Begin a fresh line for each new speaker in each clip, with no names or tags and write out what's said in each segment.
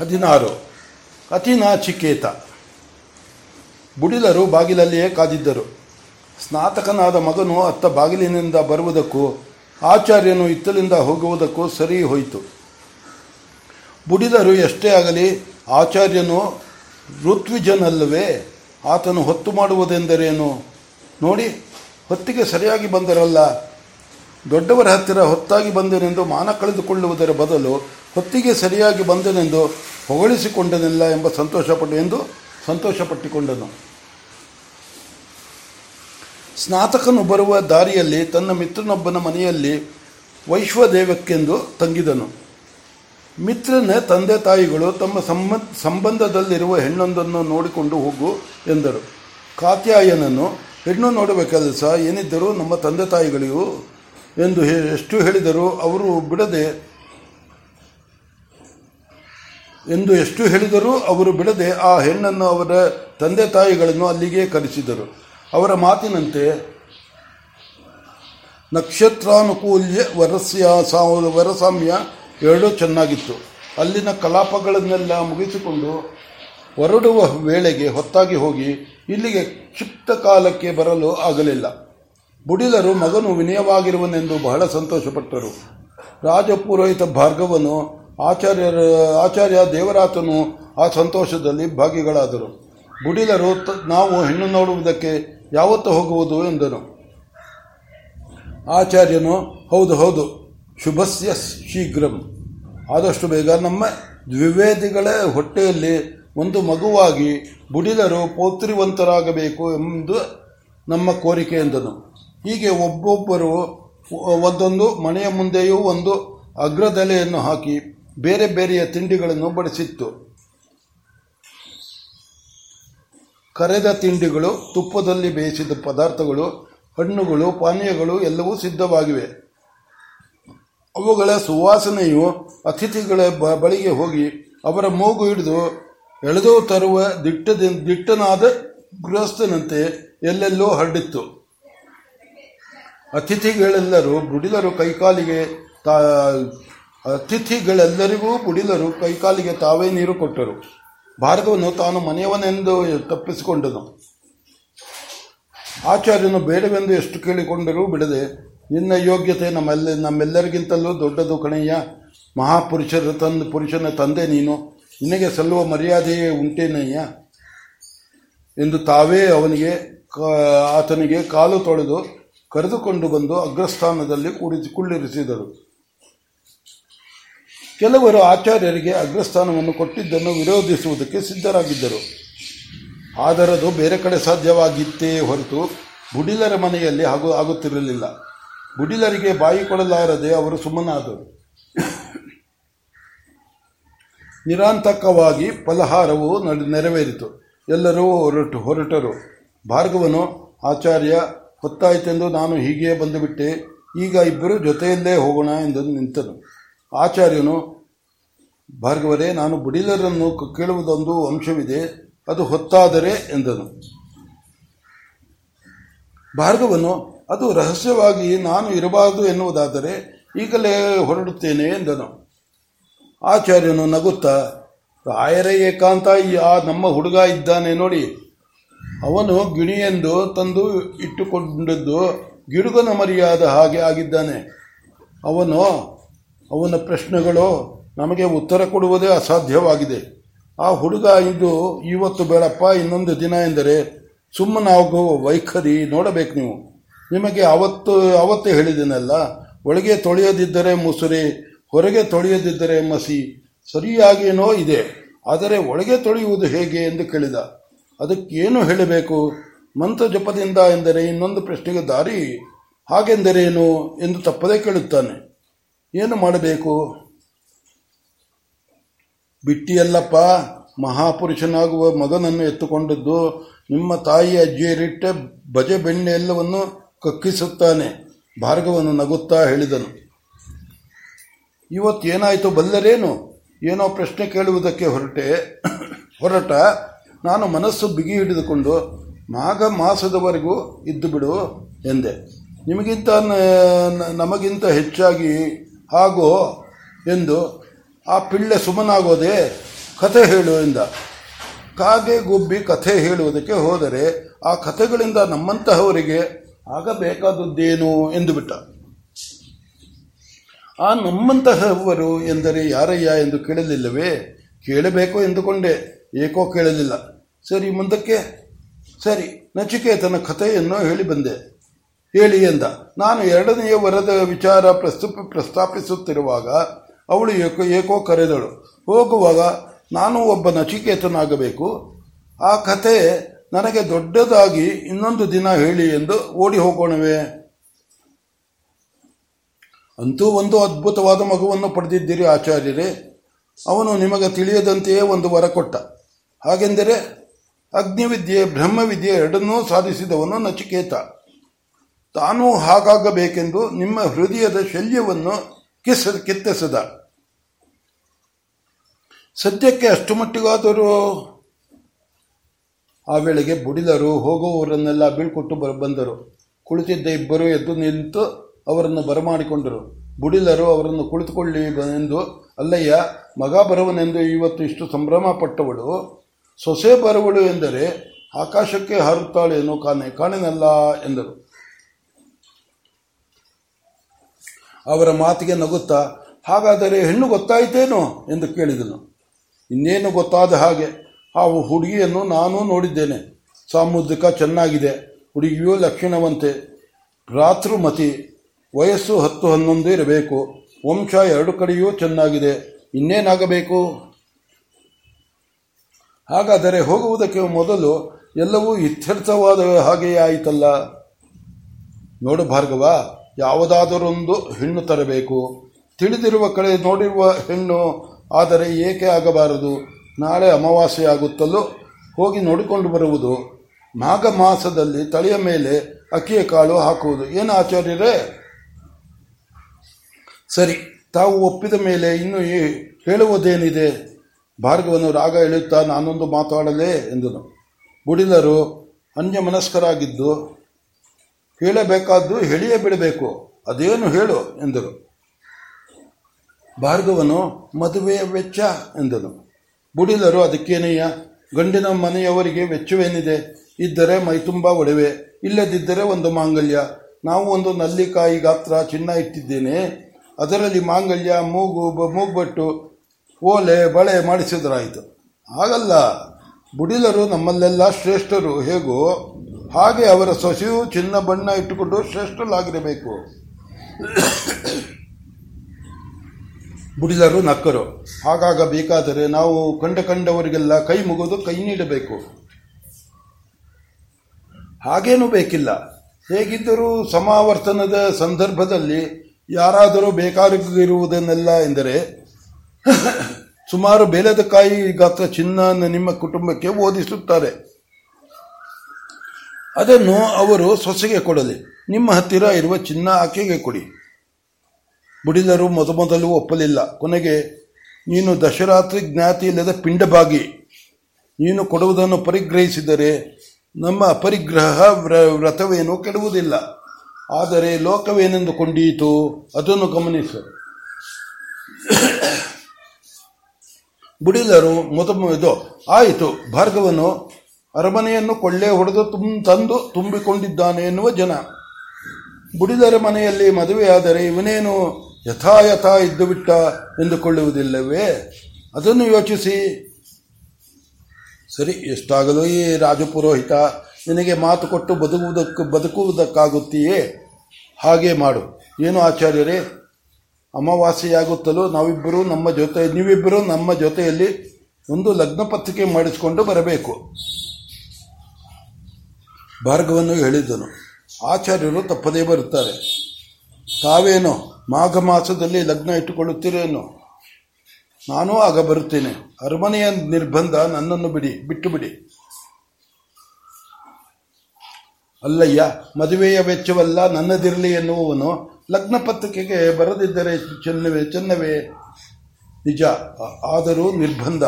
ಹದಿನಾರು. ಅತಿನಾಚಿಕೇತ ಬುಡಿಲರು ಬಾಗಿಲಲ್ಲಿಯೇ ಕಾದಿದ್ದರು. ಸ್ನಾತಕನಾದ ಮಗನು ಅತ್ತ ಬಾಗಿಲಿನಿಂದ ಬರುವುದಕ್ಕೂ, ಆಚಾರ್ಯನು ಇತ್ತಲಿಂದ ಹೋಗುವುದಕ್ಕೂ ಸರಿ ಹೋಯಿತು. ಬುಡಿದರು ಎಷ್ಟೇ ಆಗಲಿ, ಆಚಾರ್ಯನು ಋತ್ವಿಜನಲ್ಲವೇ, ಆತನು ಹೊತ್ತು ಮಾಡುವುದೆಂದರೇನು? ನೋಡಿ, ಹೊತ್ತಿಗೆ ಸರಿಯಾಗಿ ಬಂದರಲ್ಲ. ದೊಡ್ಡವರ ಹತ್ತಿರ ಹೊತ್ತಾಗಿ ಬಂದನೆಂದು ಮಾನ ಕಳೆದುಕೊಳ್ಳುವುದರ ಬದಲು ಹೊತ್ತಿಗೆ ಸರಿಯಾಗಿ ಬಂದನೆಂದು ಹೊಗಳಿಸಿಕೊಂಡನಿಲ್ಲ ಎಂಬ ಸಂತೋಷಪಟ್ಟು ಎಂದು ಸಂತೋಷಪಟ್ಟಿಕೊಂಡನು. ಸ್ನಾತಕನು ಬರುವ ದಾರಿಯಲ್ಲಿ ತನ್ನ ಮಿತ್ರನೊಬ್ಬನ ಮನೆಯಲ್ಲಿ ವೈಶ್ವದೇವಕ್ಕೆಂದು ತಂಗಿದನು. ಮಿತ್ರನ ತಂದೆ ತಾಯಿಗಳು ತಮ್ಮ ಸಂಬ, ಸಂಬಂಧದಲ್ಲಿರುವ ಹೆಣ್ಣೊಂದನ್ನು ನೋಡಿಕೊಂಡು ಹೋಗು ಎಂದರು. ಕಾತ್ಯಾಯನನ್ನು, ಹೆಣ್ಣು ನೋಡುವ ಕೆಲಸ ಏನಿದ್ದರೂ ನಮ್ಮ ತಂದೆ ತಾಯಿಗಳಿಗೂ ಎಂದು ಎಷ್ಟು ಹೇಳಿದರೂ ಅವರು ಬಿಡದೆ ಎಂದು ಎಷ್ಟು ಹೇಳಿದರೂ ಅವರು ಬಿಡದೆ ಆ ಹೆಣ್ಣನ್ನು ಅವರ ತಂದೆ ತಾಯಿಗಳನ್ನು ಅಲ್ಲಿಗೆ ಕರೆಸಿದರು. ಅವರ ಮಾತಿನಂತೆ, ನಕ್ಷತ್ರಾನುಕೂಲ್ಯ ವರಸ್ಯ ವರಸಾಮ್ಯ ಎರಡೂ ಚೆನ್ನಾಗಿತ್ತು. ಅಲ್ಲಿನ ಕಲಾಪಗಳನ್ನೆಲ್ಲ ಮುಗಿಸಿಕೊಂಡು ಹೊರಡುವ ವೇಳೆಗೆ ಹೊತ್ತಾಗಿ ಹೋಗಿ ಇಲ್ಲಿಗೆ ಕ್ಷಿಪ್ತ ಕಾಲಕ್ಕೆ ಬರಲು ಆಗಲಿಲ್ಲ. ಬುಡಿಲರು ಮಗನು ವಿನಯವಾಗಿರುವನೆಂದು ಬಹಳ ಸಂತೋಷಪಟ್ಟರು. ರಾಜಪುರೋಹಿತ ಭಾರ್ಗವನು ಆಚಾರ್ಯರ, ಆಚಾರ್ಯ ದೇವರಾತನು ಆ ಸಂತೋಷದಲ್ಲಿ ಭಾಗಿಗಳಾದರು. ಗುಡಿಲರು ನಾವು ಹೆಣ್ಣು ನೋಡುವುದಕ್ಕೆ ಯಾವತ್ತು ಹೋಗುವುದು ಎಂದನು. ಆಚಾರ್ಯನು, ಹೌದು ಹೌದು, ಶುಭಸ್ಯ ಶೀಘ್ರಂ. ಆದಷ್ಟು ಬೇಗ ನಮ್ಮ ದ್ವಿವೇದಿಗಳ ಹೊಟ್ಟೆಯಲ್ಲಿ ಒಂದು ಮಗುವಾಗಿ ಬುಡಿಲರು ಪೌತ್ರಿವಂತರಾಗಬೇಕು ಎಂದು ನಮ್ಮ ಕೋರಿಕೆ ಎಂದನು. ಹೀಗೆ ಒಬ್ಬೊಬ್ಬರು ಒಂದೊಂದು ಮನೆಯ ಮುಂದೆಯೂ ಒಂದು ಅಗ್ರದಲೆಯನ್ನು ಹಾಕಿ ಬೇರೆ ಬೇರೆಯ ತಿಂಡಿಗಳನ್ನು ಬಡಿಸಿತ್ತು. ಕರೆದ ತಿಂಡಿಗಳು, ತುಪ್ಪದಲ್ಲಿ ಬೇಯಿಸಿದ ಪದಾರ್ಥಗಳು, ಹಣ್ಣುಗಳು, ಪಾನೀಯಗಳು ಎಲ್ಲವೂ ಸಿದ್ಧವಾಗಿವೆ. ಅವುಗಳ ಸುವಾಸನೆಯು ಅತಿಥಿಗಳ ಬಳಿಗೆ ಹೋಗಿ ಅವರ ಮೂಗು ಹಿಡಿದು ಎಳೆದು ತರುವ ದಿಟ್ಟದ, ದಿಟ್ಟನಾದ ಗೃಹಸ್ಥನಂತೆ ಎಲ್ಲೆಲ್ಲೋ ಹರಡಿತ್ತು. ಅತಿಥಿಗಳೆಲ್ಲರೂ ಬುಡಿಲರು ಕೈಕಾಲಿಗೆ ತಾ ಅತಿಥಿಗಳೆಲ್ಲರಿಗೂ ಬುಡಿಲರು ಕೈಕಾಲಿಗೆ ತಾವೇ ನೀರು ಕೊಟ್ಟರು. ಭಾರತವನ್ನು ತಾನು ಮನೆಯವನೆಂದು ತಪ್ಪಿಸಿಕೊಂಡನು. ಆಚಾರ್ಯನು ಬೇಡವೆಂದು ಎಷ್ಟು ಕೇಳಿಕೊಂಡರೂ ಬಿಡದೆ, ನಿನ್ನ ಯೋಗ್ಯತೆ ನಮ್ಮೆಲ್ಲ, ನಮ್ಮೆಲ್ಲರಿಗಿಂತಲೂ ದೊಡ್ಡದು ಕಣಯ್ಯ. ಮಹಾಪುರುಷರ ತಂದು ಪುರುಷನ ತಂದೆ ನೀನು. ನಿನಗೆ ಸಲ್ಲುವ ಮರ್ಯಾದೆಯೇ ಉಂಟೇನಯ್ಯ ಎಂದು ತಾವೇ ಅವನಿಗೆ ಆತನಿಗೆ ಕಾಲು ತೊಳೆದು ಕರೆದುಕೊಂಡು ಬಂದು ಅಗ್ರಸ್ಥಾನದಲ್ಲಿ ಕುಳಿತು ಕುಳ್ಳಿರಿಸಿದರು. ಕೆಲವರು ಆಚಾರ್ಯರಿಗೆ ಅಗ್ರಸ್ಥಾನವನ್ನು ಕೊಟ್ಟಿದ್ದನ್ನು ವಿರೋಧಿಸುವುದಕ್ಕೆ ಸಿದ್ಧರಾಗಿದ್ದರು. ಆದರದು ಬೇರೆ ಕಡೆ ಸಾಧ್ಯವಾಗಿತ್ತೇ ಹೊರತು ಬುಡಿಲರ ಮನೆಯಲ್ಲಿ ಹಾಗೂ ಆಗುತ್ತಿರಲಿಲ್ಲ. ಬುಡಿಲರಿಗೆ ಬಾಯಿ ಕೊಡಲಾರದೆ ಅವರು ಸುಮ್ಮನಾದರು. ನಿರಾಂತಕವಾಗಿ ಫಲಹಾರವು ನೆರವೇರಿತು. ಎಲ್ಲರೂ ಹೊರಟು ಹೊರಟರು. ಭಾರ್ಗವನು, ಆಚಾರ್ಯ, ಹೊತ್ತಾಯಿತೆಂದು ನಾನು ಹೀಗೆ ಬಂದುಬಿಟ್ಟೆ. ಈಗ ಇಬ್ಬರು ಜೊತೆಯಲ್ಲೇ ಹೋಗೋಣ ಎಂದು ನಿಂತನು. ಆಚಾರ್ಯನು, ಭಾರ್ಗವರೇ, ನಾನು ಬುಡಿಲರನ್ನು ಕೇಳುವುದೊಂದು ಅಂಶವಿದೆ, ಅದು ಹೊತ್ತಾದರೆ, ಎಂದನು. ಭಾರ್ಗವನು, ಅದು ರಹಸ್ಯವಾಗಿ ನಾನು ಇರಬಾರದು ಎನ್ನುವುದಾದರೆ, ಈಗಲೇ ಹೊರಡುತ್ತೇನೆ, ಎಂದನು. ಆಚಾರ್ಯನು ನಗುತ್ತಾ, ರಾಯರ ಏಕಾಂತ ಆ ನಮ್ಮ ಹುಡುಗ ಇದ್ದಾನೆ ನೋಡಿ. ಅವನು ಗಿಣಿಯೆಂದು ತಂದು ಇಟ್ಟುಕೊಂಡಿದ್ದು ಗಿಡುಗನ ಮರಿಯಾದ ಹಾಗೆ ಆಗಿದ್ದಾನೆ. ಅವನು ಅವನ ಪ್ರಶ್ನೆಗಳು ನಮಗೆ ಉತ್ತರ ಕೊಡುವುದೇ ಅಸಾಧ್ಯವಾಗಿದೆ. ಆ ಹುಡುಗ ಇದು ಇವತ್ತು ಬೇಡಪ್ಪ, ಇನ್ನೊಂದು ದಿನ ಎಂದರೆ ಸುಮ್ಮನಾಗುವ ವೈಖರಿ ನೋಡಬೇಕು ನೀವು. ನಿಮಗೆ ಅವತ್ತು ಅವತ್ತು ಹೇಳಿದನಲ್ಲ, ಒಳಗೆ ತೊಳೆಯದಿದ್ದರೆ ಮುಸುರಿ, ಹೊರಗೆ ತೊಳೆಯದಿದ್ದರೆ ಮಸಿ, ಸರಿಯಾಗೇನೋ ಇದೆ, ಆದರೆ ಒಳಗೆ ತೊಳೆಯುವುದು ಹೇಗೆ ಎಂದು ಕೇಳಿದ. ಅದಕ್ಕೇನು ಹೇಳಬೇಕು? ಮಂತ್ರ ಜಪದಿಂದ ಎಂದರೆ ಇನ್ನೊಂದು ಪ್ರಶ್ನೆಗೆ ದಾರಿ ಹಾಗೆಂದರೇನು ಎಂದು ತಪ್ಪದೇ ಕೇಳುತ್ತಾನೆ. ಏನು ಮಾಡಬೇಕು? ಬಿಟ್ಟಿಯಲ್ಲಪ್ಪ, ಮಹಾಪುರುಷನಾಗುವ ಮಗನನ್ನು ಎತ್ತುಕೊಂಡದ್ದು ನಿಮ್ಮ ತಾಯಿ ಅಜ್ಜಿಯರಿಟ್ಟ ಬಜೆ ಬೆಣ್ಣೆ ಎಲ್ಲವನ್ನು ಕಕ್ಕಿಸುತ್ತಾನೆ. ಭಾರ್ಗವನ್ನು ನಗುತ್ತಾ ಹೇಳಿದನು. ಇವತ್ತೇನಾಯಿತು ಬಲ್ಲರೇನು? ಏನೋ ಪ್ರಶ್ನೆ ಕೇಳುವುದಕ್ಕೆ ಹೊರಟೆ. ಹೊರಟ. ನಾನು ಮನಸ್ಸು ಬಿಗಿ ಹಿಡಿದುಕೊಂಡು ಮಾಘ ಮಾಸದವರೆಗೂ ಇದ್ದು ಬಿಡು ಎಂದೆ. ನಿಮಗಿಂತ ನಮಗಿಂತ ಹೆಚ್ಚಾಗಿ ಹಾಗೋ ಎಂದು ಆ ಪಿಳ್ಳೆ ಸುಮ್ಮನಾಗೋದೆ ಕಥೆ ಹೇಳು ಎಂದ ಕಾಗೆ ಗುಬ್ಬಿ ಕಥೆ ಹೇಳುವುದಕ್ಕೆ ಹೋದರೆ ಆ ಕಥೆಗಳಿಂದ ನಮ್ಮಂತಹವರಿಗೆ ಆಗಬೇಕಾದದ್ದೇನು ಎಂದು ಬಿಟ್ಟ. ಆ ನಮ್ಮಂತಹವರು ಎಂದರೆ ಯಾರಯ್ಯ ಎಂದು ಕೇಳಲಿಲ್ಲವೇ? ಕೇಳಬೇಕು ಎಂದುಕೊಂಡೆ. ಏಕೋ ಕೇಳಲಿಲ್ಲ. ಸರಿ, ಮುಂದಕ್ಕೆ? ಸರಿ, ನಚಿಕೇತನ ಕಥೆಯನ್ನು ಹೇಳಿ ಬಂದೆ. ಹೇಳಿ ಎಂದ. ನಾನು ಎರಡನೆಯ ವರದ ವಿಚಾರ ಪ್ರಸ್ತುಪ ಪ್ರಸ್ತಾಪಿಸುತ್ತಿರುವಾಗ ಅವಳು ಏಕೋ ಏಕೋ ಕರೆದಳು. ಹೋಗುವಾಗ ನಾನು ಒಬ್ಬ ನಚಿಕೇತನಾಗಬೇಕು. ಆ ಕಥೆ ನನಗೆ ದೊಡ್ಡದಾಗಿ ಇನ್ನೊಂದು ದಿನ ಹೇಳಿ ಎಂದು ಓಡಿ ಹೋಗೋಣವೇ. ಅಂತೂ ಒಂದು ಅದ್ಭುತವಾದ ಮಗುವನ್ನು ಪಡೆದಿದ್ದೀರಿ ಆಚಾರ್ಯರೇ. ಅವನು ನಿಮಗೆ ತಿಳಿಯದಂತೆಯೇ ಒಂದು ವರ ಕೊಟ್ಟ. ಹಾಗೆಂದರೆ ಅಗ್ನಿವಿದ್ಯೆ, ಬ್ರಹ್ಮವಿದ್ಯೆ ಎರಡನ್ನೂ ಸಾಧಿಸಿದವನು ನಚಿಕೇತ. ತಾನೂ ಹಾಗಾಗಬೇಕೆಂದು ನಿಮ್ಮ ಹೃದಯದ ಶಲ್ಯವನ್ನು ಕಿಸ ಕಿತ್ತೆಸದ. ಸದ್ಯಕ್ಕೆ ಅಷ್ಟು ಮಟ್ಟಿಗಾದರೂ ಆ ವೇಳೆಗೆ ಬುಡಿದರು, ಹೋಗುವವರನ್ನೆಲ್ಲ ಬೀಳ್ಕೊಟ್ಟು ಬಂದರು. ಕುಳಿತಿದ್ದ ಇಬ್ಬರು ಎದ್ದು ನಿಂತು ಅವರನ್ನು ಬರಮಾಡಿಕೊಂಡರು. ಬುಡಿಲರು ಅವರನ್ನು ಕುಳಿತುಕೊಳ್ಳಿ ಎಂದು ಅಲ್ಲಯ್ಯ, ಮಗ ಬರುವನೆಂದು ಇವತ್ತು ಇಷ್ಟು ಸಂಭ್ರಮ ಪಟ್ಟವಳು ಸೊಸೆ ಬರುವಳು ಎಂದರೆ ಆಕಾಶಕ್ಕೆ ಹಾರುತ್ತಾಳೇನು ಕಾಣೆ ಕಾಣೆನಲ್ಲ ಎಂದರು. ಅವರ ಮಾತಿಗೆ ನಗುತ್ತಾ, ಹಾಗಾದರೆ ಹೆಣ್ಣು ಗೊತ್ತಾಯಿತೇನು ಎಂದು ಕೇಳಿದನು. ಇನ್ನೇನು ಗೊತ್ತಾದ ಹಾಗೆ, ಆ ಹುಡುಗಿಯನ್ನು ನಾನು ನೋಡಿದ್ದೇನೆ. ಸಾಮುದ್ರಿಕ ಚೆನ್ನಾಗಿದೆ, ಹುಡುಗಿಯೂ ಲಕ್ಷಣವಂತೆ. ರಾತೃಮತಿ ವಯಸ್ಸು ಹತ್ತು ಹನ್ನೊಂದು ಇರಬೇಕು, ವಂಶ ಎರಡು ಕಡೆಯೂ ಚೆನ್ನಾಗಿದೆ, ಇನ್ನೇನಾಗಬೇಕು? ಹಾಗಾದರೆ ಹೋಗುವುದಕ್ಕೆ ಮೊದಲು ಎಲ್ಲವೂ ಇತ್ಯರ್ಥವಾದ ಹಾಗೆಯೇ ಆಯಿತಲ್ಲ? ನೋಡು ಭಾರ್ಗವ ಯಾವುದಾದರೊಂದು ಹೆಣ್ಣು ತರಬೇಕು. ತಿಳಿದಿರುವ ಕಡೆ ನೋಡಿರುವ ಹೆಣ್ಣು ಆದರೆ ಏಕೆ ಆಗಬಾರದು? ನಾಳೆ ಅಮಾವಾಸ್ಯೆ ಆಗುತ್ತಲೋ ಹೋಗಿ ನೋಡಿಕೊಂಡು ಬರುವುದು. ಮಾಘ ಮಾಸದಲ್ಲಿ ತಲೆಯ ಮೇಲೆ ಅಕ್ಕಿಯ ಕಾಳು ಹಾಕುವುದು. ಏನು ಆಚಾರ್ಯರೇ? ಸರಿ, ತಾವು ಒಪ್ಪಿದ ಮೇಲೆ ಇನ್ನು ಹೇಳುವುದೇನಿದೆ? ಭಾರ್ಗವನ್ನು ರಾಗ ಎಳೆಯುತ್ತಾ, ನಾನೊಂದು ಮಾತಾಡಲೇ ಎಂದನು. ಬುಡಿಲರು ಅನ್ಯಮನಸ್ಕರಾಗಿದ್ದು ಹೇಳಬೇಕಾದ್ದು ಹೇಳಿಯೇ ಬಿಡಬೇಕು. ಅದೇನು ಹೇಳು ಎಂದರು. ಭಾರ್ಗವನು ಮದುವೆಯ ವೆಚ್ಚ ಎಂದನು. ಬುಡಿಲರು ಅದಕ್ಕೇನೆಯ ಗಂಡಿನ ಮನೆಯವರಿಗೆ ವೆಚ್ಚವೇನಿದೆ? ಇದ್ದರೆ ಮೈ ತುಂಬ ಒಡವೆ, ಇಲ್ಲದಿದ್ದರೆ ಒಂದು ಮಾಂಗಲ್ಯ. ನಾವು ಒಂದು ನಲ್ಲಿಕಾಯಿ ಗಾತ್ರ ಚಿನ್ನ ಇಟ್ಟಿದ್ದೇನೆ. ಅದರಲ್ಲಿ ಮಾಂಗಲ್ಯ, ಮೂಗು ಮೂಗ್ಬಟ್ಟು, ಓಲೆ, ಬಳೆ ಮಾಡಿಸಿದ್ರಾಯಿತು. ಆಗಲ್ಲ. ಬುಡಿಲರು ನಮ್ಮಲ್ಲೆಲ್ಲ ಶ್ರೇಷ್ಠರು. ಹೇಗೋ? ಹಾಗೆ ಅವರ ಸೊಸೆಯು ಚಿನ್ನ ಬಣ್ಣ ಇಟ್ಟುಕೊಂಡು ಶ್ರೇಷ್ಠಲಾಗಿರಬೇಕು ಬುಡಿದರು ನಕ್ಕರು. ಹಾಗಾಗಬೇಕಾದರೆ ನಾವು ಕಂಡ ಕಂಡವರಿಗೆಲ್ಲ ಕೈ ಮುಗಿದು ಕೈ ನೀಡಬೇಕು. ಹಾಗೇನೂ ಬೇಕಿಲ್ಲ. ಹೇಗಿದ್ದರೂ ಸಮಾವರ್ತನದ ಸಂದರ್ಭದಲ್ಲಿ ಯಾರಾದರೂ ಬೇಕಾಗಿರುವುದನ್ನೆಲ್ಲ ಎಂದರೆ ಸುಮಾರು ಬೇಲದ ಕಾಯಿ ಗಾತ್ರ ಚಿನ್ನ ನಿಮ್ಮ ಕುಟುಂಬಕ್ಕೆ ಓದಿಸುತ್ತಾರೆ. ಅದನ್ನು ಅವರು ಸೊಸೆಗೆ ಕೊಡಲಿ. ನಿಮ್ಮ ಹತ್ತಿರ ಇರುವ ಚಿನ್ನ ಆಕೆಗೆ ಕೊಡಿ. ಬುಡಿಲರು ಮೊದಮೊದಲು ಒಪ್ಪಲಿಲ್ಲ. ಕೊನೆಗೆ, ನೀನು ದಶರಾತ್ರಿ ಜ್ಞಾತಿ ಇಲ್ಲದ ಪಿಂಡಭಾಗಿ. ನೀನು ಕೊಡುವುದನ್ನು ಪರಿಗ್ರಹಿಸಿದರೆ ನಮ್ಮ ಅಪರಿಗ್ರಹ ವ್ರತವೇನೂ ಕೆಡುವುದಿಲ್ಲ. ಆದರೆ ಲೋಕವೇನೆಂದು ಕೊಂಡೀತು ಅದನ್ನು ಗಮನಿಸು. ಬುಡಿಲರು ಮೊದಲು ಆಯಿತು, ಭಾರ್ಗವನು ಅರಮನೆಯನ್ನು ಕೊಳ್ಳೆ ಹೊಡೆದು ತುಂ, ತಂದು ತುಂಬಿಕೊಂಡಿದ್ದಾನೆ ಎನ್ನುವ ಜನ. ಬುಡಿದರ ಮನೆಯಲ್ಲಿ ಮದುವೆಯಾದರೆ ಇವನೇನು ಯಥಾಯಥ ಇದ್ದು ಬಿಟ್ಟ ಎಂದುಕೊಳ್ಳುವುದಿಲ್ಲವೇ? ಅದನ್ನು ಯೋಚಿಸಿ. ಸರಿ, ಎಷ್ಟಾಗಲು ಈ ರಾಜಪುರೋಹಿತ ನಿನಗೆ ಮಾತು ಕೊಟ್ಟು ಬದುಕುವುದಕ್ಕೆ, ಬದುಕುವುದಕ್ಕಾಗುತ್ತೀಯೇ? ಹಾಗೆ ಮಾಡು. ಏನು ಆಚಾರ್ಯರೇ? ಅಮಾವಾಸ್ಯೆಯಾಗುತ್ತಲೂ ನಾವಿಬ್ಬರು ನಮ್ಮ ಜೊತೆ, ನೀವಿಬ್ಬರು ನಮ್ಮ ಜೊತೆಯಲ್ಲಿ ಒಂದು ಲಗ್ನ ಪತ್ರಿಕೆ ಮಾಡಿಸಿಕೊಂಡು ಬರಬೇಕು. ಭಾರ್ಗವನ್ನು ಹೇಳಿದನು. ಆಚಾರ್ಯರು ತಪ್ಪದೇ ಬರುತ್ತಾರೆ. ತಾವೇನು ಮಾಘ ಮಾಸದಲ್ಲಿ ಲಗ್ನ ಇಟ್ಟುಕೊಳ್ಳುತ್ತೀರೇನೋ? ನಾನೂ ಆಗ ಬರುತ್ತೇನೆ. ಅರಮನೆಯ ನಿರ್ಬಂಧ ನನ್ನನ್ನು ಬಿಡಿ ಬಿಟ್ಟು ಬಿಡಿ ಅಲ್ಲಯ್ಯ, ಮದುವೆಯ ವೆಚ್ಚವಲ್ಲ, ನನ್ನದಿರಲಿ ಎನ್ನುವವನು ಲಗ್ನ ಪತ್ರಿಕೆಗೆ ಬರದಿದ್ದರೆ ಚೆನ್ನವೇ ಚೆನ್ನವೇ? ನಿಜ, ಆದರೂ ನಿರ್ಬಂಧ.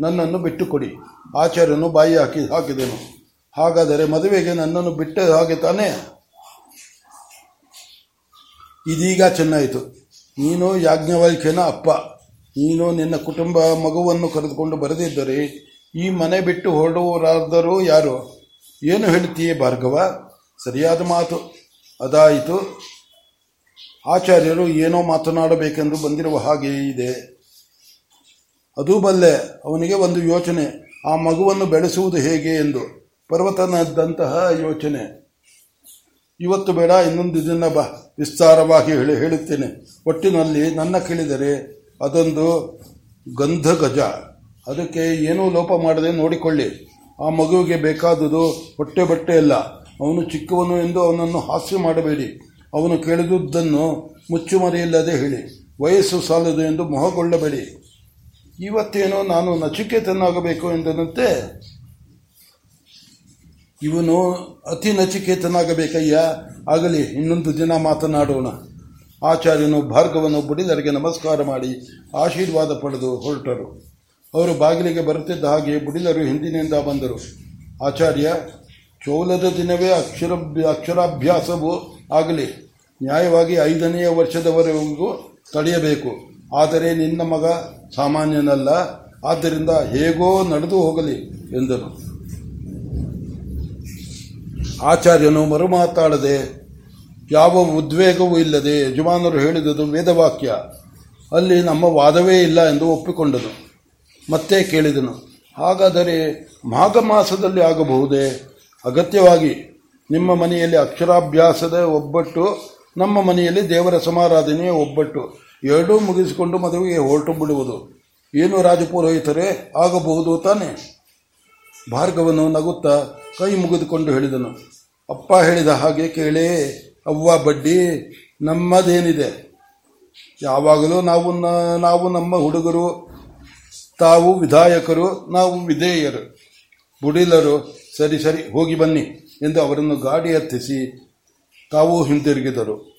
ನನ್ನನ್ನು ಬಿಟ್ಟುಕೊಡಿ. ಆಚಾರ್ಯನು ಬಾಯಿ ಹಾಕಿ ಹಾಕಿದೆನು. ಹಾಗಾದರೆ ಮದುವೆಗೆ ನನ್ನನ್ನು ಬಿಟ್ಟ ಹಾಗೆ ತಾನೇ? ಇದೀಗ ಚೆನ್ನಾಯಿತು. ನೀನು ಯಾಜ್ಞವಲ್ಕ್ಯನ ಅಪ್ಪ. ನೀನು ನಿನ್ನ ಕುಟುಂಬ ಮಗುವನ್ನು ಕರೆದುಕೊಂಡು ಬರೆದಿದ್ದರೆ ಈ ಮನೆ ಬಿಟ್ಟು ಹೊರಡುವರಾದರೂ ಯಾರು? ಏನು ಹೇಳ್ತೀಯೇ ಭಾರ್ಗವ? ಸರಿಯಾದ ಮಾತು. ಅದಾಯಿತು. ಆಚಾರ್ಯರು ಏನೋ ಮಾತನಾಡಬೇಕೆಂದು ಬಂದಿರುವ ಹಾಗೆ ಇದೆ. ಅದೂ ಬಲ್ಲೆ ಅವನಿಗೆ ಒಂದು ಯೋಚನೆ. ಆ ಮಗುವನ್ನು ಬೆಳೆಸುವುದು ಹೇಗೆ ಎಂದು. ಪರ್ವತನದ್ದಂತಹ ಯೋಚನೆ. ಇವತ್ತು ಬೇಡ, ಇನ್ನೊಂದು ದಿನ ಬ, ವಿಸ್ತಾರವಾಗಿ ಹೇಳಿ, ಹೇಳುತ್ತೇನೆ. ಒಟ್ಟಿನಲ್ಲಿ ನನ್ನ ಕೇಳಿದರೆ ಅದೊಂದು ಗಂಧ ಗಜ ಅದಕ್ಕೆ ಏನೂ ಲೋಪ ಮಾಡದೆ ನೋಡಿಕೊಳ್ಳಿ. ಆ ಮಗುವಿಗೆ ಬೇಕಾದುದು ಹೊಟ್ಟೆ ಬಟ್ಟೆ ಅಲ್ಲ. ಅವನು ಚಿಕ್ಕವನು ಎಂದು ಅವನನ್ನು ಹಾಸ್ಯ ಮಾಡಬೇಡಿ. ಅವನು ಕೇಳಿದುದನ್ನು ಮುಚ್ಚುಮರೆಯಿಲ್ಲದೆ ಹೇಳಿ. ವಯಸ್ಸು ಸಾಲದು ಎಂದು ಮೊಹಗೊಳ್ಳಬೇಡಿ. ಇವತ್ತೇನೋ ನಾನು ನಚಿಕೇತನಾಗಬೇಕು ಎಂದನಂತೆ ಇವನು ಅತಿ ನಚಿಕೇತನಾಗಬೇಕಯ್ಯ. ಆಗಲಿ, ಇನ್ನೊಂದು ದಿನ ಮಾತನಾಡೋಣ. ಆಚಾರ್ಯನು ಭಾರ್ಗವನ್ನು ಬುಡಿದರಿಗೆ ನಮಸ್ಕಾರ ಮಾಡಿ ಆಶೀರ್ವಾದ ಪಡೆದು ಹೊರಟರು. ಅವರು ಬಾಗಿಲಿಗೆ ಬರುತ್ತಿದ್ದ ಹಾಗೆ ಬುಡಿದರು ಹಿಂದಿನಿಂದ ಬಂದರು. ಆಚಾರ್ಯ, ಚೌಲದ ದಿನವೇ ಅಕ್ಷರ, ಅಕ್ಷರಾಭ್ಯಾಸವು ಆಗಲಿ. ನ್ಯಾಯವಾಗಿ ಐದನೆಯ ವರ್ಷದವರೆಗೂ ತಡೆಯಬೇಕು. ಆದರೆ ನಿನ್ನ ಮಗ ಸಾಮಾನ್ಯನಲ್ಲ. ಆದ್ದರಿಂದ ಹೇಗೋ ನಡೆದು ಹೋಗಲಿ ಎಂದನು ಆಚಾರ್ಯನು ಮರುಮಾತಾಡದೆ, ಯಾವ ಉದ್ವೇಗವೂ ಇಲ್ಲದೆ ಯಜಮಾನರು ಹೇಳಿದುದು ವೇದವಾಕ್ಯ. ಅಲ್ಲಿ ನಮ್ಮ ವಾದವೇ ಇಲ್ಲ ಎಂದು ಒಪ್ಪಿಕೊಂಡನು. ಮತ್ತೆ ಕೇಳಿದನು, ಹಾಗಾದರೆ ಮಾಘ ಮಾಸದಲ್ಲಿ ಆಗಬಹುದೇ? ಅಗತ್ಯವಾಗಿ, ನಿಮ್ಮ ಮನೆಯಲ್ಲಿ ಅಕ್ಷರಾಭ್ಯಾಸದ ಒಬ್ಬಟ್ಟು, ನಮ್ಮ ಮನೆಯಲ್ಲಿ ದೇವರ ಸಮಾರಾಧನೆಯ ಒಬ್ಬಟ್ಟು, ಎರಡೂ ಮುಗಿಸಿಕೊಂಡು ಮದುವೆಗೆ ಹೊರಟು ಬಿಡುವುದು. ಏನು ರಾಜಪುರೋಹಿತರೇ, ಆಗಬಹುದು ತಾನೆ? ಭಾರ್ಗವನು ನಗುತ್ತಾ ಕೈ ಮುಗಿದುಕೊಂಡು ಹೇಳಿದನು, ಅಪ್ಪ ಹೇಳಿದ ಹಾಗೆ ಕೇಳೇ, ಅವ್ವ ಬಡ್ಡಿ, ನಮ್ಮದೇನಿದೆ? ಯಾವಾಗಲೂ ನಾವು ನಾವು ನಮ್ಮ ಹುಡುಗರು, ತಾವು ವಿಧಾಯಕರು, ನಾವು ವಿಧೇಯರು. ಬುಡಿಲರು, ಸರಿ ಸರಿ, ಹೋಗಿ ಬನ್ನಿ ಎಂದು ಅವರನ್ನು ಗಾಡಿ ಹತ್ತಿಸಿ ತಾವು ಹಿಂತಿರುಗಿದರು.